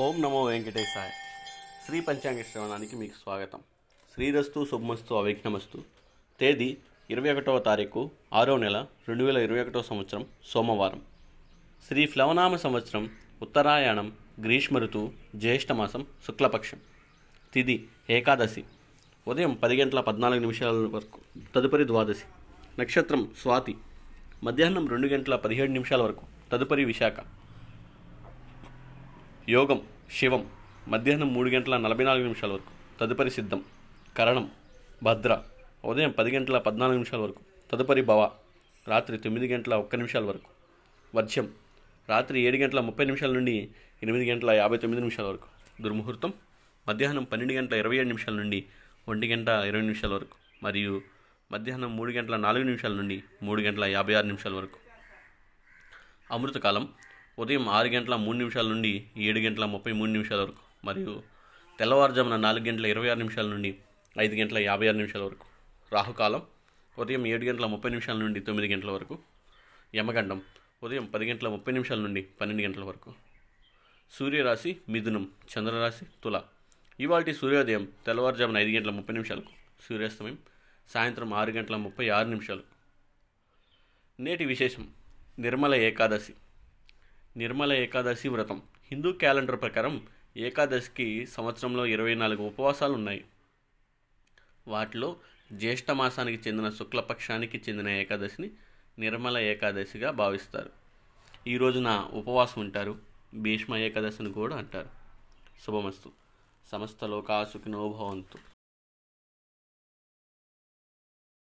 ఓం నమో వెంకటేశాయ. శ్రీ పంచాంగ శ్రవణానికి మీకు స్వాగతం. శ్రీరస్తు శుభమస్తు అవిఘ్నమస్తు. తేదీ ఇరవై ఒకటవ తారీఖు ఆరో నెల రెండు వేల ఇరవై ఒకటో సంవత్సరం సోమవారం. శ్రీ ఫ్లవనామ సంవత్సరం ఉత్తరాయణం గ్రీష్మ ఋతువు జ్యేష్ఠమాసం శుక్లపక్షం. తిది ఏకాదశి. ఉదయం పది గంటల పద్నాలుగు నిమిషాల వరకు తదుపరి ద్వాదశి. నక్షత్రం స్వాతి. మధ్యాహ్నం రెండు గంటల పదిహేడు నిమిషాల వరకు తదుపరి విశాఖ. యోగం శివం మధ్యాహ్నం మూడు గంటల నలభై నాలుగు నిమిషాల వరకు. తదుపరి సిద్ధం కరణం భద్ర ఉదయం పది గంటల పద్నాలుగు నిమిషాల వరకు. తదుపరి భవ రాత్రి తొమ్మిది గంటల ఒక్క నిమిషాల వరకు. వర్షం రాత్రి ఏడు గంటల ముప్పై నిమిషాల నుండి ఎనిమిది గంటల యాభై తొమ్మిది నిమిషాల వరకు. దుర్ముహూర్తం మధ్యాహ్నం పన్నెండు గంటల ఇరవై ఏడు నిమిషాల నుండి ఒంటి గంట ఇరవై నిమిషాల వరకు. మరియు మధ్యాహ్నం మూడు గంటల నాలుగు నిమిషాల నుండి మూడు గంటల యాభై ఆరు నిమిషాల వరకు. అమృతకాలం ఉదయం ఆరు గంటల మూడు నిమిషాల నుండి ఏడు గంటల ముప్పై మూడు నిమిషాల వరకు మరియు తెల్లవారుజామున నాలుగు గంటల ఇరవై ఆరు నిమిషాల నుండి ఐదు గంటల యాభై ఆరు నిమిషాల వరకు. రాహుకాలం ఉదయం ఏడు గంటల ముప్పై నిమిషాల నుండి తొమ్మిది గంటల వరకు. యమగండం ఉదయం పది గంటల ముప్పై నిమిషాల నుండి పన్నెండు గంటల వరకు. సూర్యరాశి మిథునం చంద్రరాశి తుల. ఇవాటి సూర్యోదయం తెల్లవారుజామున ఐదు గంటల ముప్పై నిమిషాలకు. సూర్యాస్తమయం సాయంత్రం ఆరు గంటల ముప్పై ఆరు నిమిషాలు నేటి విశేషం నిర్మల ఏకాదశి. నిర్మల ఏకాదశి వ్రతం. హిందూ క్యాలెండర్ ప్రకారం ఏకాదశికి సంవత్సరంలో ఇరవై నాలుగు ఉపవాసాలు ఉన్నాయి. వాటిలో జ్యేష్ఠ మాసానికి చెందిన శుక్లపక్షానికి చెందిన ఏకాదశిని నిర్మల ఏకాదశిగా భావిస్తారు. ఈ రోజున ఉపవాసం ఉంటారు. భీష్మ ఏకాదశిని కూడా అంటారు. శుభమస్తు. సమస్త లోకా సుఖినో భవంతు.